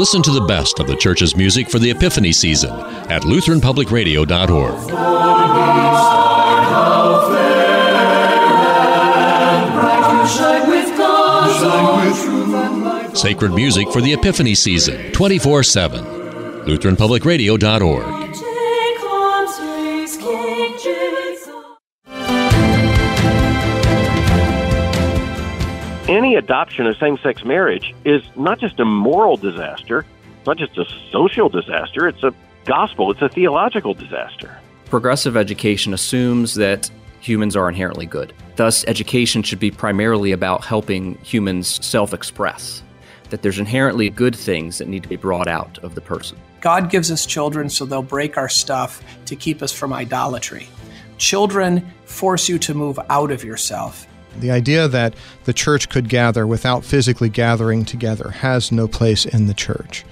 Listen to the best of the church's music for the Epiphany season at LutheranPublicRadio.org. Sacred music for the Epiphany season 24 7. LutheranPublicRadio.org. adoption of same sex marriage is not just a moral disaster, not just a social disaster, it's a gospel, it's a theological disaster. Progressive education assumes that humans are inherently good. Thus, education should be primarily about helping humans self express, that there's inherently good things that need to be brought out of the person. God gives us children so they'll break our stuff to keep us from idolatry. Children force you to move out of yourself the idea that the church could gather without physically gathering together has no place in the church.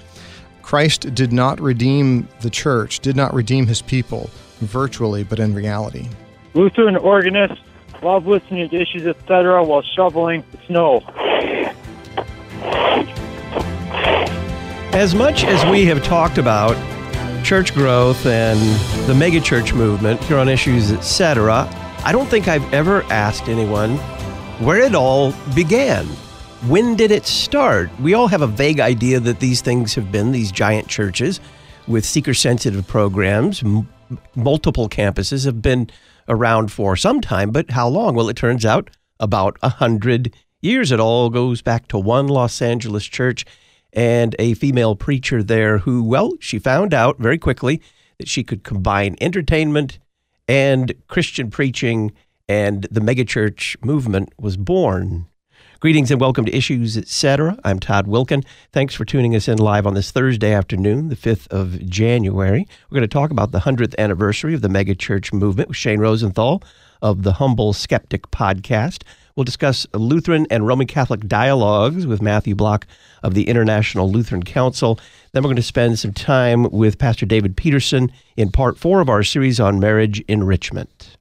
Christ did not redeem the church, did not redeem his people virtually, but in reality. Lutheran organists love listening to issues, etc., while shoveling snow. As much as we have talked about church growth and the megachurch movement here on issues, etc., I don't think I've ever asked anyone where it all began. When did it start? We all have a vague idea that these things have been these giant churches with seeker sensitive programs, m- multiple campuses have been around for some time, but how long? Well, it turns out about a hundred years. It all goes back to one Los Angeles church and a female preacher there who, well, she found out very quickly that she could combine entertainment and Christian preaching, and the megachurch movement was born. Greetings and welcome to Issues Etc. I'm Todd Wilken. Thanks for tuning us in live on this Thursday afternoon, the 5th of January. We're going to talk about the 100th anniversary of the megachurch movement with Shane Rosenthal of the Humble Skeptic podcast. We'll discuss Lutheran and Roman Catholic dialogues with Matthew Block of the International Lutheran Council. Then we're going to spend some time with Pastor David Peterson in part four of our series on marriage enrichment.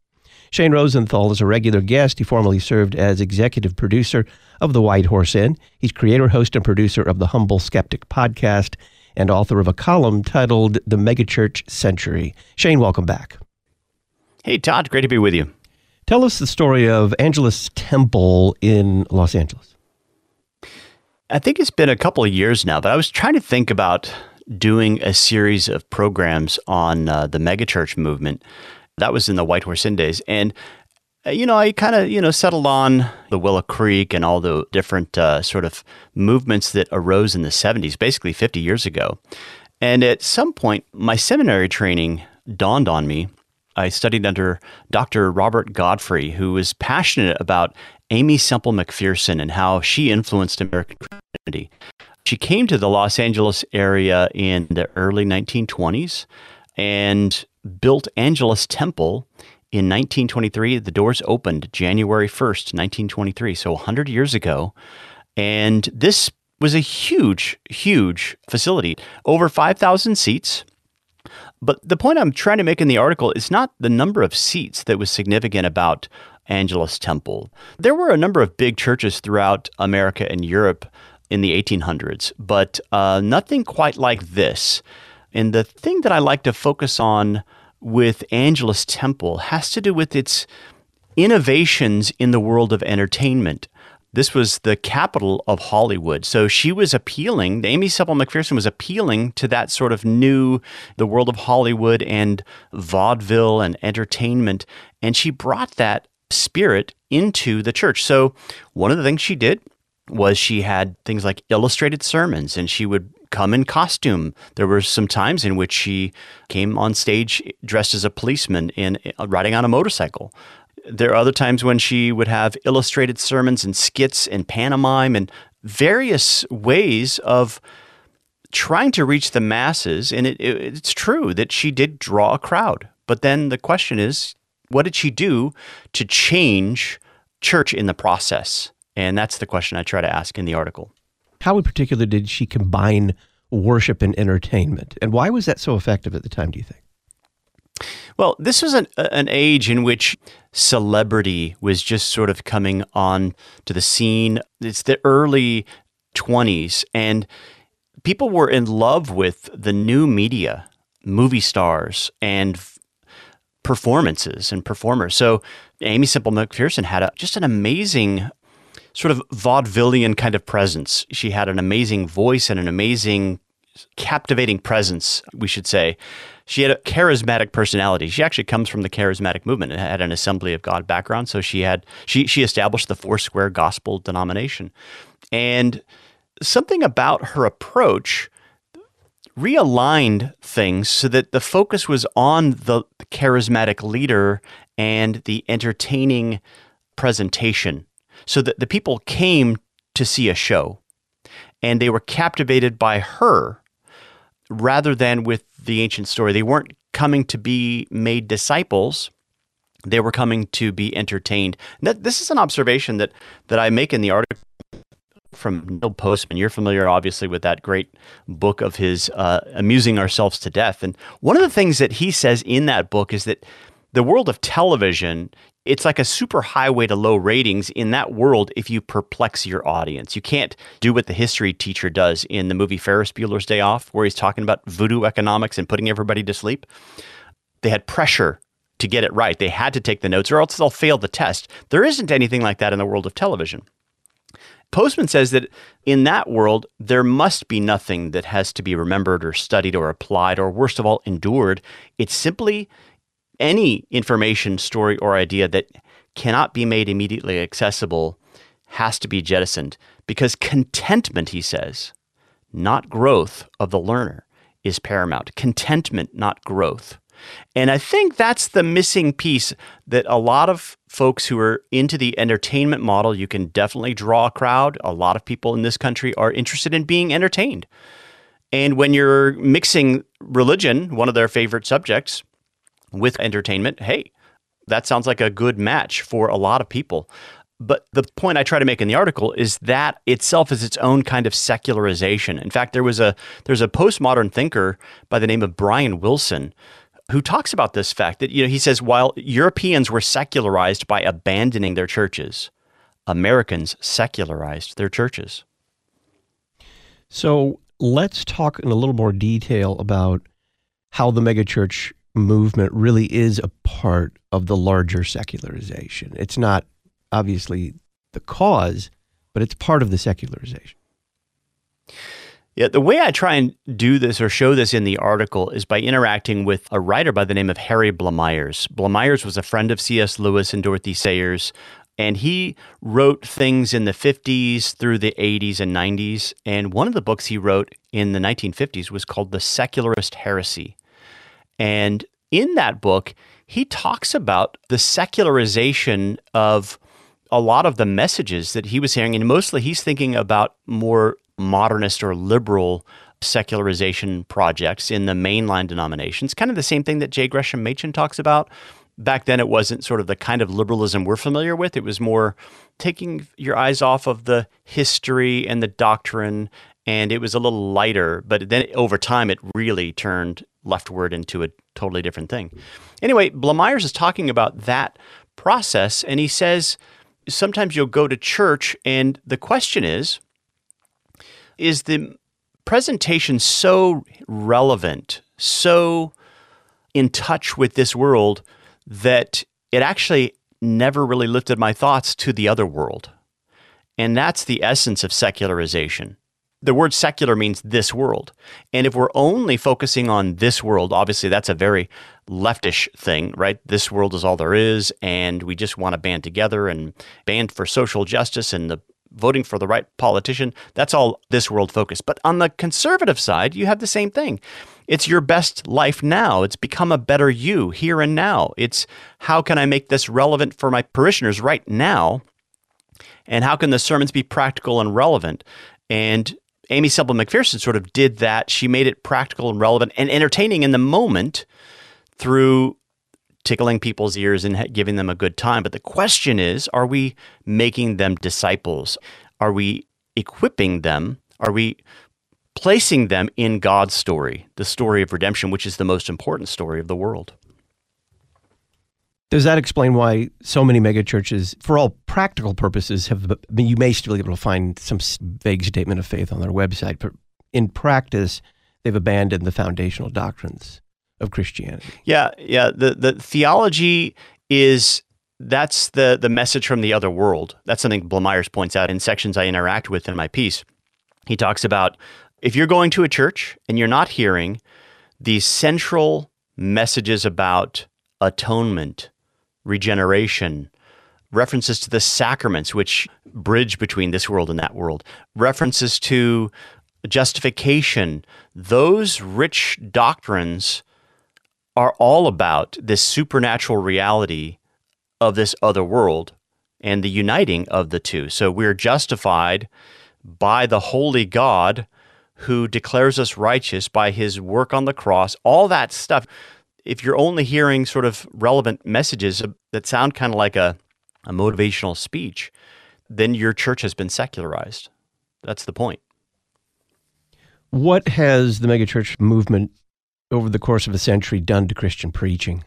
Shane Rosenthal is a regular guest. He formerly served as executive producer of The White Horse Inn. He's creator, host, and producer of the Humble Skeptic podcast and author of a column titled The Megachurch Century. Shane, welcome back. Hey, Todd. Great to be with you. Tell us the story of Angelus Temple in Los Angeles. I think it's been a couple of years now, but I was trying to think about doing a series of programs on uh, the megachurch movement. That was in the White Horse Inn days. And, uh, you know, I kind of, you know, settled on the Willow Creek and all the different uh, sort of movements that arose in the 70s, basically 50 years ago. And at some point, my seminary training dawned on me. I studied under Dr. Robert Godfrey, who was passionate about Aimee Semple McPherson and how she influenced American Christianity. She came to the Los Angeles area in the early 1920s and built Angelus Temple in 1923. The doors opened January 1st, 1923, so 100 years ago. And this was a huge, huge facility, over 5,000 seats. But the point I'm trying to make in the article is not the number of seats that was significant about Angelus Temple. There were a number of big churches throughout America and Europe in the 1800s, but uh, nothing quite like this. And the thing that I like to focus on with Angelus Temple has to do with its innovations in the world of entertainment. This was the capital of Hollywood. So she was appealing, Aimee Semple McPherson was appealing to that sort of new, the world of Hollywood and vaudeville and entertainment. And she brought that spirit into the church. So, one of the things she did was she had things like illustrated sermons and she would come in costume. There were some times in which she came on stage dressed as a policeman in uh, riding on a motorcycle. There are other times when she would have illustrated sermons and skits and pantomime and various ways of trying to reach the masses. And it, it, it's true that she did draw a crowd. But then the question is, what did she do to change church in the process? And that's the question I try to ask in the article. How in particular did she combine worship and entertainment? And why was that so effective at the time, do you think? Well, this was an, an age in which celebrity was just sort of coming on to the scene. It's the early 20s, and people were in love with the new media, movie stars, and performances and performers. So Aimee Semple McPherson had a, just an amazing sort of vaudevillian kind of presence. She had an amazing voice and an amazing, captivating presence, we should say. She had a charismatic personality. She actually comes from the charismatic movement and had an Assembly of God background. So she had she she established the Foursquare Gospel denomination, and something about her approach realigned things so that the focus was on the charismatic leader and the entertaining presentation so that the people came to see a show and they were captivated by her rather than with the ancient story. They weren't coming to be made disciples. They were coming to be entertained. That, this is an observation that, that I make in the article from Neil Postman. You're familiar, obviously, with that great book of his, uh, Amusing Ourselves to Death. And one of the things that he says in that book is that the world of television it's like a super highway to low ratings in that world if you perplex your audience. You can't do what the history teacher does in the movie Ferris Bueller's Day Off, where he's talking about voodoo economics and putting everybody to sleep. They had pressure to get it right. They had to take the notes or else they'll fail the test. There isn't anything like that in the world of television. Postman says that in that world, there must be nothing that has to be remembered or studied or applied or, worst of all, endured. It's simply any information, story, or idea that cannot be made immediately accessible has to be jettisoned because contentment, he says, not growth of the learner, is paramount. Contentment, not growth. And I think that's the missing piece that a lot of folks who are into the entertainment model, you can definitely draw a crowd. A lot of people in this country are interested in being entertained. And when you're mixing religion, one of their favorite subjects, with entertainment, hey, that sounds like a good match for a lot of people. But the point I try to make in the article is that itself is its own kind of secularization. In fact, there was a there's a postmodern thinker by the name of Bryan Wilson who talks about this fact that you know he says while Europeans were secularized by abandoning their churches, Americans secularized their churches. So let's talk in a little more detail about how the megachurch movement really is a part of the larger secularization. It's not obviously the cause, but it's part of the secularization. Yeah, the way I try and do this or show this in the article is by interacting with a writer by the name of Harry Blamires. Blamires was a friend of C.S. Lewis and Dorothy Sayers, and he wrote things in the 50s through the 80s and 90s. And one of the books he wrote in the 1950s was called The Secularist Heresy. And in that book, he talks about the secularization of a lot of the messages that he was hearing. And mostly he's thinking about more modernist or liberal secularization projects in the mainline denominations, kind of the same thing that J. Gresham Machen talks about. Back then, it wasn't sort of the kind of liberalism we're familiar with. It was more taking your eyes off of the history and the doctrine, and it was a little lighter. But then over time, it really turned leftward into a totally different thing. Anyway, Blamires is talking about that process, and he says sometimes you'll go to church, and the question is is the presentation so relevant, so in touch with this world that it actually never really lifted my thoughts to the other world. And that's the essence of secularization the word secular means this world. And if we're only focusing on this world, obviously that's a very leftish thing, right? This world is all there is, and we just want to band together and band for social justice and the voting for the right politician. That's all this world focus. But on the conservative side, you have the same thing. It's your best life now. It's become a better you here and now. It's how can I make this relevant for my parishioners right now? And how can the sermons be practical and relevant? And Aimee Semple McPherson sort of did that. She made it practical and relevant and entertaining in the moment through tickling people's ears and giving them a good time. But the question is are we making them disciples? Are we equipping them? Are we placing them in God's story, the story of redemption, which is the most important story of the world? Does that explain why so many megachurches, for all practical purposes, have you may still be able to find some vague statement of faith on their website, but in practice, they've abandoned the foundational doctrines of Christianity. Yeah, yeah. The the theology is that's the the message from the other world. That's something Blamires points out in sections I interact with in my piece. He talks about if you're going to a church and you're not hearing these central messages about atonement, regeneration, references to the sacraments, which bridge between this world and that world, references to justification, those rich doctrines are all about this supernatural reality of this other world and the uniting of the two. So we're justified by the holy God who declares us righteous by his work on the cross, all that stuff. If you're only hearing sort of relevant messages that sound kind of like a, a motivational speech, then your church has been secularized. That's the point. What has the megachurch movement over the course of a century done to Christian preaching?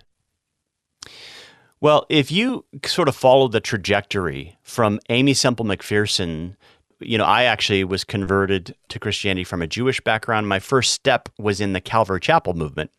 Well, if you sort of follow the trajectory from Aimee Semple McPherson, you know, I actually was converted to Christianity from a Jewish background. My first step was in the Calvary Chapel movement.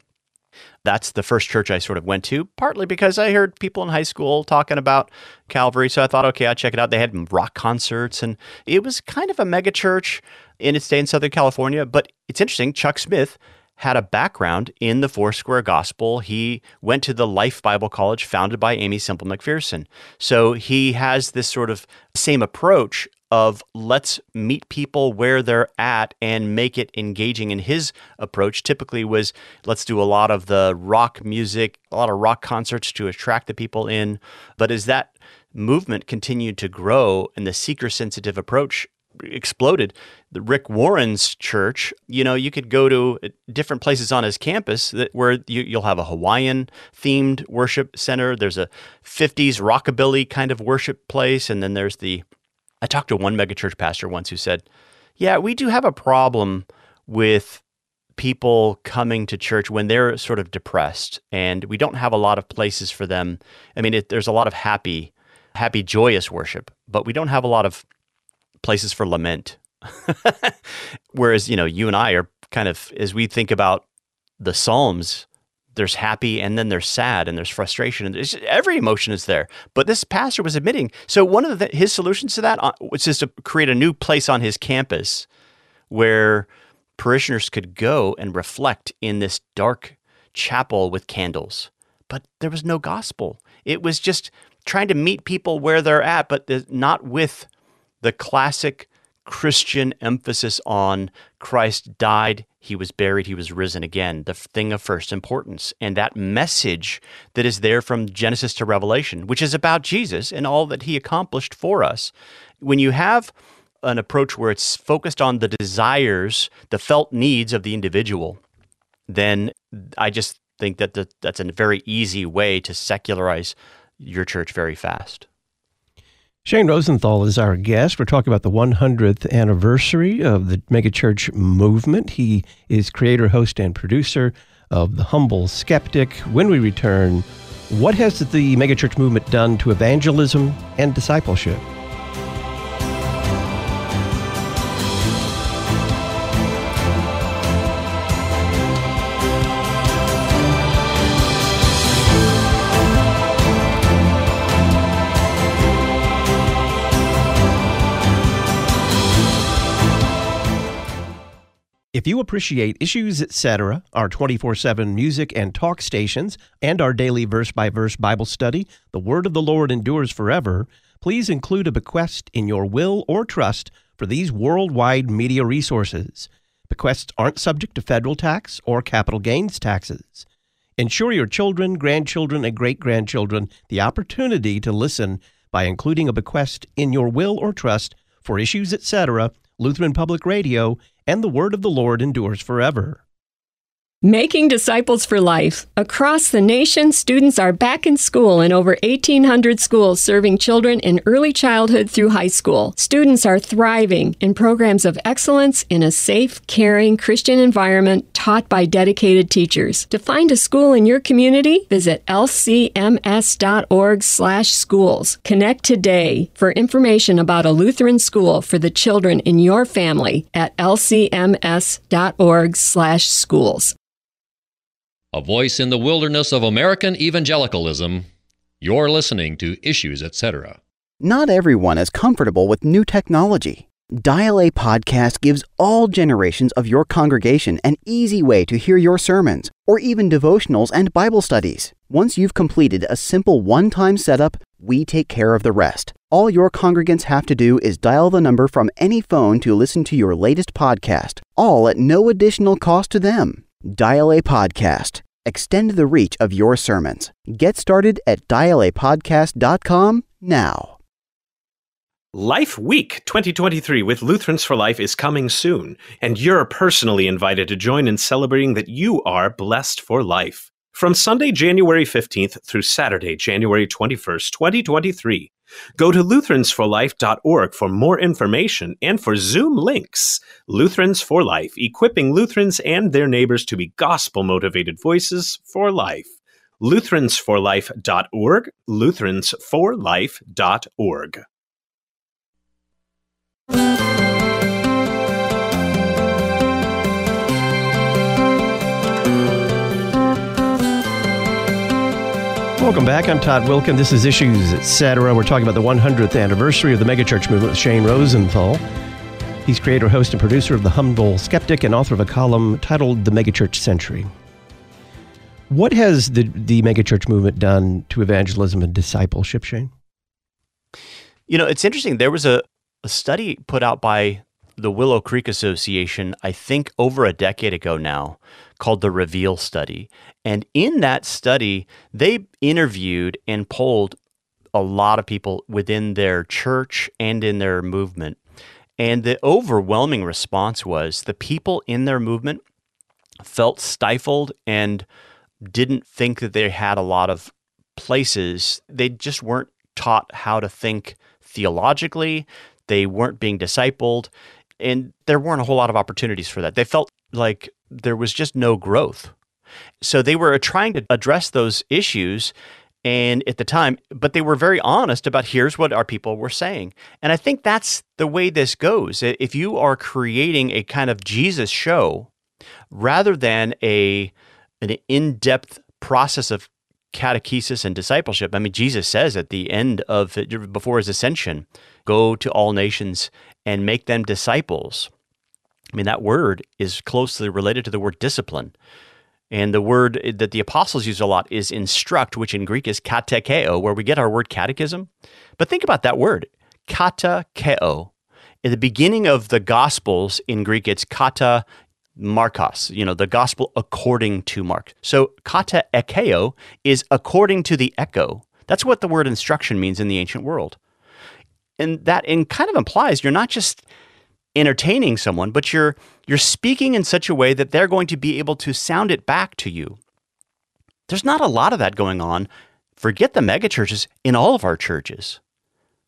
That's the first church I sort of went to, partly because I heard people in high school talking about Calvary. So I thought, okay, I'll check it out. They had rock concerts, and it was kind of a mega church in its day in Southern California. But it's interesting, Chuck Smith had a background in the Foursquare Gospel. He went to the Life Bible College founded by Aimee Semple McPherson. So he has this sort of same approach of let's meet people where they're at and make it engaging. And his approach typically was let's do a lot of the rock music, a lot of rock concerts to attract the people in. But as that movement continued to grow and the seeker sensitive approach exploded. The Rick Warren's church, you know, you could go to different places on his campus that where you, will have a Hawaiian themed worship center. There's a 50s rockabilly kind of worship place, and then there's the. I talked to one megachurch pastor once who said, "Yeah, we do have a problem with." people coming to church when they're sort of depressed and we don't have a lot of places for them i mean it, there's a lot of happy happy joyous worship but we don't have a lot of places for lament. Whereas, you know, you and I are kind of, as we think about the Psalms, there's happy and then there's sad and there's frustration and there's, every emotion is there. But this pastor was admitting. So one of the, his solutions to that uh, was just to create a new place on his campus where parishioners could go and reflect in this dark chapel with candles. But there was no gospel. It was just trying to meet people where they're at, but not with the classic Christian emphasis on Christ died, he was buried, he was risen again, the thing of first importance. And that message that is there from Genesis to Revelation, which is about Jesus and all that he accomplished for us. When you have an approach where it's focused on the desires, the felt needs of the individual, then I just think that the, that's a very easy way to secularize your church very fast. Shane Rosenthal is our guest. We're talking about the 100th anniversary of the megachurch movement. He is creator, host, and producer of The Humble Skeptic. When we return, what has the megachurch movement done to evangelism and discipleship? If you appreciate Issues Etc., our 24 7 music and talk stations, and our daily verse by verse Bible study, The Word of the Lord Endures Forever, please include a bequest in your will or trust for these worldwide media resources. Bequests aren't subject to federal tax or capital gains taxes. Ensure your children, grandchildren, and great grandchildren the opportunity to listen by including a bequest in your will or trust for Issues Etc., Lutheran Public Radio, and the word of the Lord endures forever. Making Disciples for Life. Across the nation, students are back in school in over 1,800 schools serving children in early childhood through high school. Students are thriving in programs of excellence in a safe, caring Christian environment taught by dedicated teachers. To find a school in your community, visit lcms.org slash schools. Connect today for information about a Lutheran school for the children in your family at lcms.org/schools. A voice in the wilderness of American evangelicalism. You're listening to Issues, etc. Not everyone is comfortable with new technology. Dial A Podcast gives all generations of your congregation an easy way to hear your sermons, or even devotionals and Bible studies. Once you've completed a simple one time setup, we take care of the rest. All your congregants have to do is dial the number from any phone to listen to your latest podcast, all at no additional cost to them. Dial A Podcast. Extend the reach of your sermons. Get started at dialapodcast.com now. Life Week 2023 with Lutherans for Life is coming soon, and you're personally invited to join in celebrating that you are blessed for life. From Sunday, January 15th through Saturday, January 21st, 2023, Go to lutheransforlife.org for more information and for Zoom links. Lutherans for Life, equipping Lutherans and their neighbors to be gospel motivated voices for life. Lutheransforlife.org, lutheransforlife.org. Welcome back. I'm Todd Wilken. This is Issues, etc. We're talking about the 100th anniversary of the megachurch movement with Shane Rosenthal. He's creator, host, and producer of The Humble Skeptic and author of a column titled The Megachurch Century. What has the, the megachurch movement done to evangelism and discipleship, Shane? You know, it's interesting. There was a, a study put out by the Willow Creek Association, I think over a decade ago now, called the Reveal Study. And in that study, they interviewed and polled a lot of people within their church and in their movement. And the overwhelming response was the people in their movement felt stifled and didn't think that they had a lot of places. They just weren't taught how to think theologically. They weren't being discipled. And there weren't a whole lot of opportunities for that. They felt like there was just no growth. So they were uh, trying to address those issues and at the time, but they were very honest about here's what our people were saying. And I think that's the way this goes. If you are creating a kind of Jesus show rather than a an in-depth process of catechesis and discipleship. I mean, Jesus says at the end of before his ascension, go to all nations and make them disciples. I mean, that word is closely related to the word discipline. And the word eh, that the apostles use a lot is instruct, which in Greek is katekeo, where we get our word catechism. But think about that word, katekeo. In the beginning of the Gospels in Greek, it's kata markos, you know, the gospel according to Mark. So kata ekeo is according to the echo. That's what the word instruction means in the ancient world. And that and kind of implies you're not just entertaining someone, but you're you're speaking in such a way that they're going to be able to sound it back to you. There's not a lot of that going on. Forget the megachurches in all of our churches.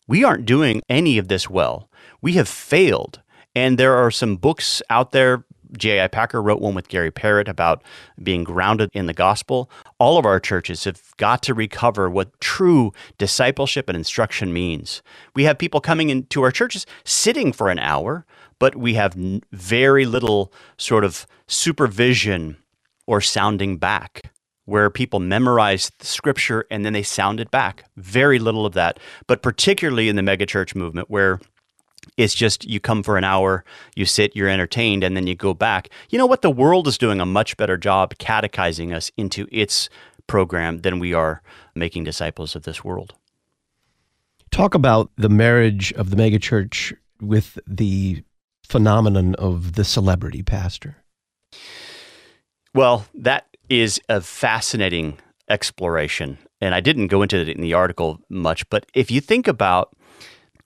We aren't doing any of this well. We have failed. And there are some books out there. J.I. Packer wrote one with Gary Parrett about being grounded in the gospel. All of our churches have got to recover what true discipleship and instruction means. We have people coming into our churches sitting for an hour, but we have very little sort of supervision or sounding back where people memorize the scripture and then they sound it back. Very little of that, but particularly in the megachurch movement where it's just you come for an hour, you sit, you're entertained, and then you go back. You know what? The world is doing a much better job catechizing us into its program than we are making disciples of this world. Talk about the marriage of the megachurch with the phenomenon of the celebrity pastor? Well, that is a fascinating exploration. And I didn't go into it in the article much, but if you think about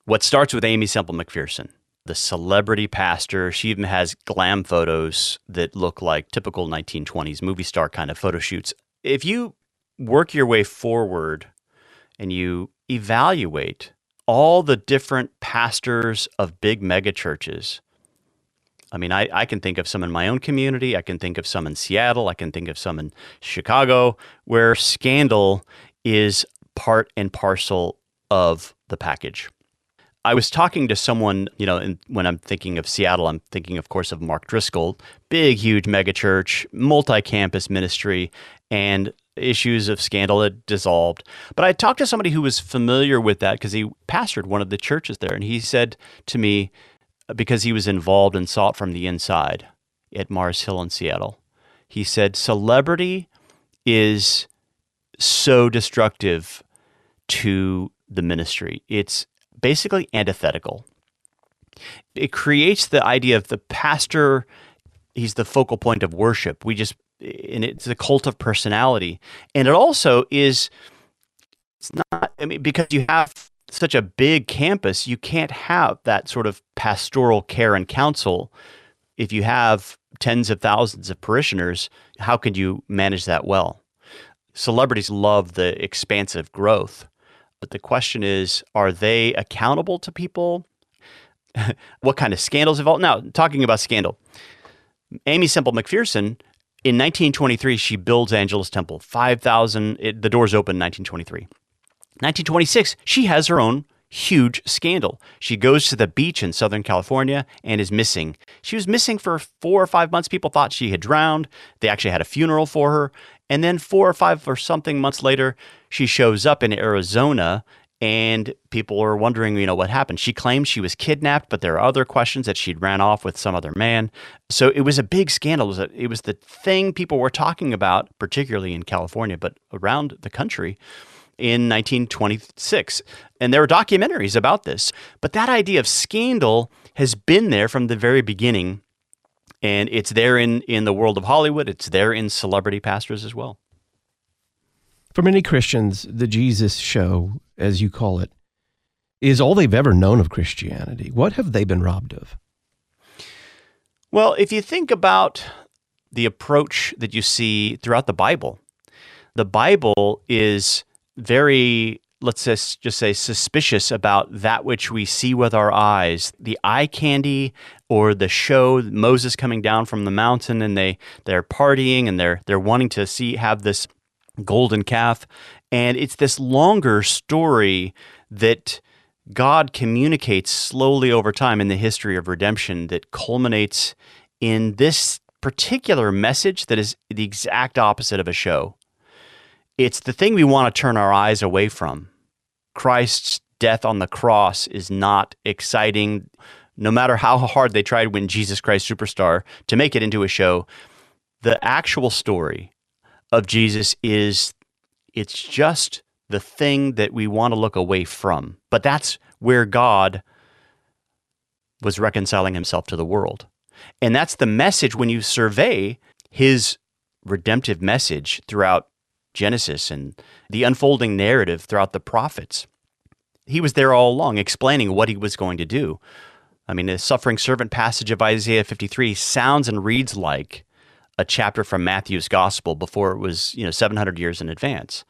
what starts with Aimee Semple McPherson, the celebrity pastor. She even has glam photos that look like typical 1920s movie star kind of photo shoots. If you work your way forward and you evaluate all the different pastors of big megachurches, I mean, I, I can think of some in my own community. I can think of some in Seattle. I can think of some in Chicago where scandal is part and parcel of the package. I was talking to someone, you know, and when I'm thinking of Seattle, I'm thinking, of course, of Mark Driscoll, big, huge megachurch, multi campus ministry, and issues of scandal had dissolved. But I talked to somebody who was familiar with that because he pastored one of the churches there. And he said to me, uh, because he was involved and saw it from the inside at Mars Hill in Seattle, he said, celebrity is so destructive to the ministry. It's basically antithetical. It creates the idea of the pastor, he's the focal point of worship. We just, and it's a cult of personality. And it also is, it's not, I mean, because you have such a big campus, you can't have that sort of pastoral care and counsel. If you have tens of thousands of parishioners, how could you manage that well? Celebrities love the expansive growth but the question is, are they accountable to people? what kind of scandals involved? Now, talking about scandal, Aimee Semple McPherson in 1923 she builds Angelus Temple. 5,000. The doors open in 1923. 1926 she has her own huge scandal. She goes to the beach in Southern California and is missing. She was missing for four or five months. People thought she had drowned. They actually had a funeral for her. And then four or five or something months later, she shows up in Arizona and people are wondering, you know, what happened. She claims she was kidnapped, but there are other questions that she'd ran off with some other man. So it was a big scandal. It was, a, it was the thing people were talking about, particularly in California, but around the country in 1926. And there were documentaries about this. But that idea of scandal has been there from the very beginning. And it's there in, in the world of Hollywood, it's there in celebrity pastors as well. For many Christians, the Jesus show, as you call it, is all they've ever known of Christianity. What have they been robbed of? Well, if you think about the approach that you see throughout the Bible, the Bible is very, let's just, say, suspicious about that which we see with our eyes, the eye candy or the show, Moses coming down from the mountain and they, they're partying and they're, they're wanting to see, have this golden calf. And it's this longer story that God communicates slowly over time in the history of redemption that culminates in this particular message that is the exact opposite of a show. It's the thing we want to turn our eyes away from. Christ's death on the cross is not exciting. No matter how hard they tried when Jesus Christ Superstar to make it into a show, the actual story of Jesus is it's just the thing that we want to look away from. But that's where God was reconciling himself to the world. And that's the message when you survey his redemptive message throughout Genesis and the unfolding narrative throughout the prophets. He was there all along explaining what he was going to do. I mean, the suffering servant passage of Isaiah 53 sounds and reads like a chapter from Matthew's gospel before it was, you know, 700 years in advance.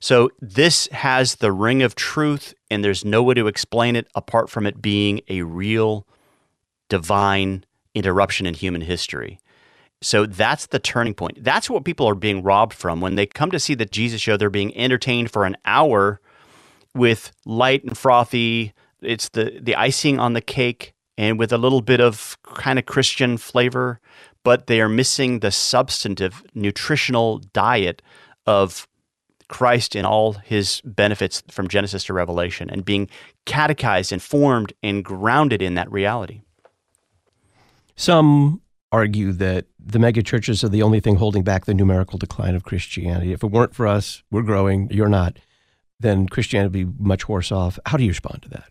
So this has the ring of truth, and there's no way to explain it apart from it being a real divine interruption in human history. So that's the turning point. That's what people are being robbed from when they come to see the Jesus show. They're being entertained for an hour with light and frothy. It's the the icing on the cake, and with a little bit of kind of Christian flavor but they are missing the substantive nutritional diet of Christ in all his benefits from Genesis to Revelation and being catechized, informed, and grounded in that reality. Some argue that the megachurches are the only thing holding back the numerical decline of Christianity. If it weren't for us, we're growing, you're not, then Christianity would be much worse off. How do you respond to that?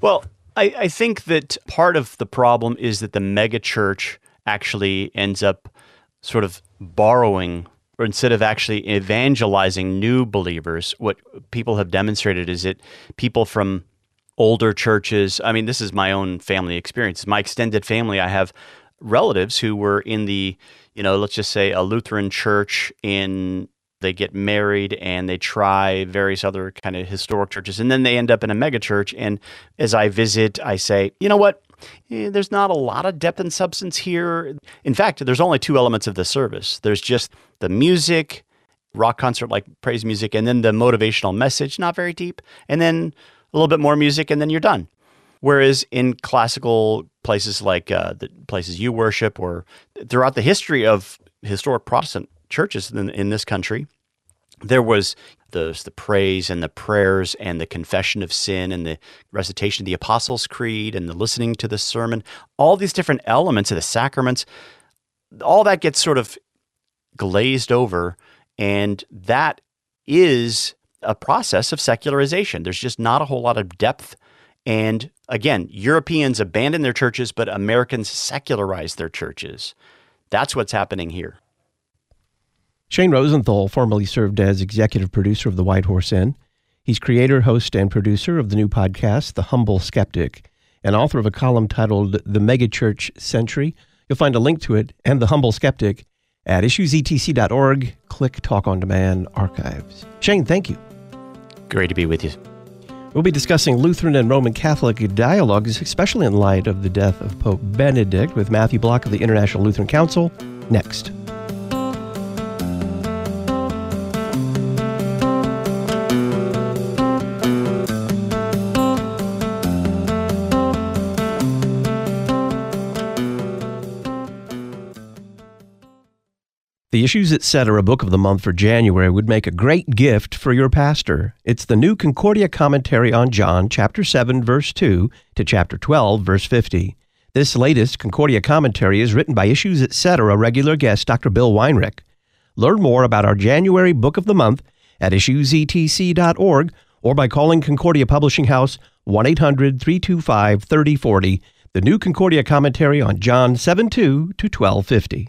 Well, I, I think that part of the problem is that the megachurch actually ends up sort of borrowing or instead of actually evangelizing new believers, what people have demonstrated is that people from older churches. I mean, this is my own family experience. My extended family, I have relatives who were in the, you know, let's just say a Lutheran church in they get married and they try various other kind of historic churches and then they end up in a megachurch and as i visit i say you know what? Eh, there's not a lot of depth and substance here. In fact there's only two elements of the service. There's just the music rock concert like praise music and then the motivational message not very deep and then a little bit more music and then you're done whereas in classical places like uh, the places you worship or throughout the history of historic protestant churches in, in this country, there was the, the praise and the prayers and the confession of sin and the recitation of the Apostles' Creed and the listening to the sermon, all these different elements of the sacraments, all that gets sort of glazed over. And that is a process of secularization. There's just not a whole lot of depth. And again, Europeans abandon their churches, but Americans secularize their churches. That's what's happening here. Shane Rosenthal formerly served as executive producer of The White Horse Inn. He's creator, host, and producer of the new podcast, The Humble Skeptic, and author of a column titled The Megachurch Century. You'll find a link to it and The Humble Skeptic at issuesetc.org. Click Talk on Demand Archives. Shane, thank you. Great to be with you. We'll be discussing Lutheran and Roman Catholic dialogues, especially in light of the death of Pope Benedict, with Matthew Block of the International Lutheran Council next. The Issues Etc. book of the month for January would make a great gift for your pastor. It's the new Concordia commentary on John, chapter 7, verse 2 to chapter 12, verse 50. This latest Concordia commentary is written by Issues Etc. regular guest Dr. Bill Weinrich. Learn more about our January book of the month at issuesetc.org or by calling Concordia Publishing House 1 800 325 3040. The new Concordia commentary on John 7 2 to 1250.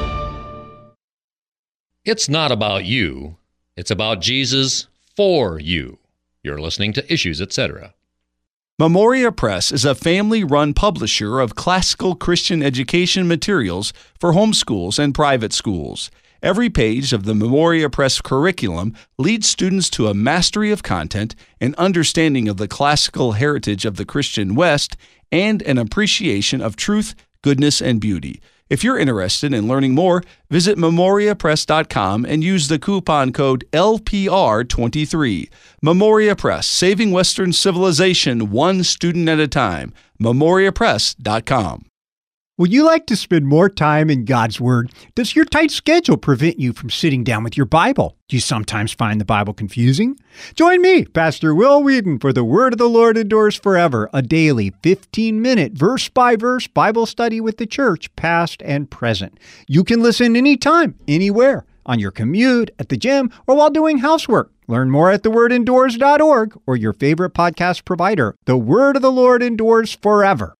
It's not about you, it's about Jesus for you. You're listening to Issues, etc. Memoria Press is a family run publisher of classical Christian education materials for homeschools and private schools. Every page of the Memoria Press curriculum leads students to a mastery of content, an understanding of the classical heritage of the Christian West, and an appreciation of truth, goodness, and beauty. If you're interested in learning more, visit memoriapress.com and use the coupon code LPR23. Memoria Press, saving Western civilization one student at a time. memoriapress.com. Would you like to spend more time in God's Word? Does your tight schedule prevent you from sitting down with your Bible? Do you sometimes find the Bible confusing? Join me, Pastor Will Weedon, for the Word of the Lord endures forever, a daily 15 minute verse by verse Bible study with the church, past and present. You can listen anytime, anywhere, on your commute, at the gym, or while doing housework. Learn more at thewordendures.org or your favorite podcast provider. The Word of the Lord endures forever.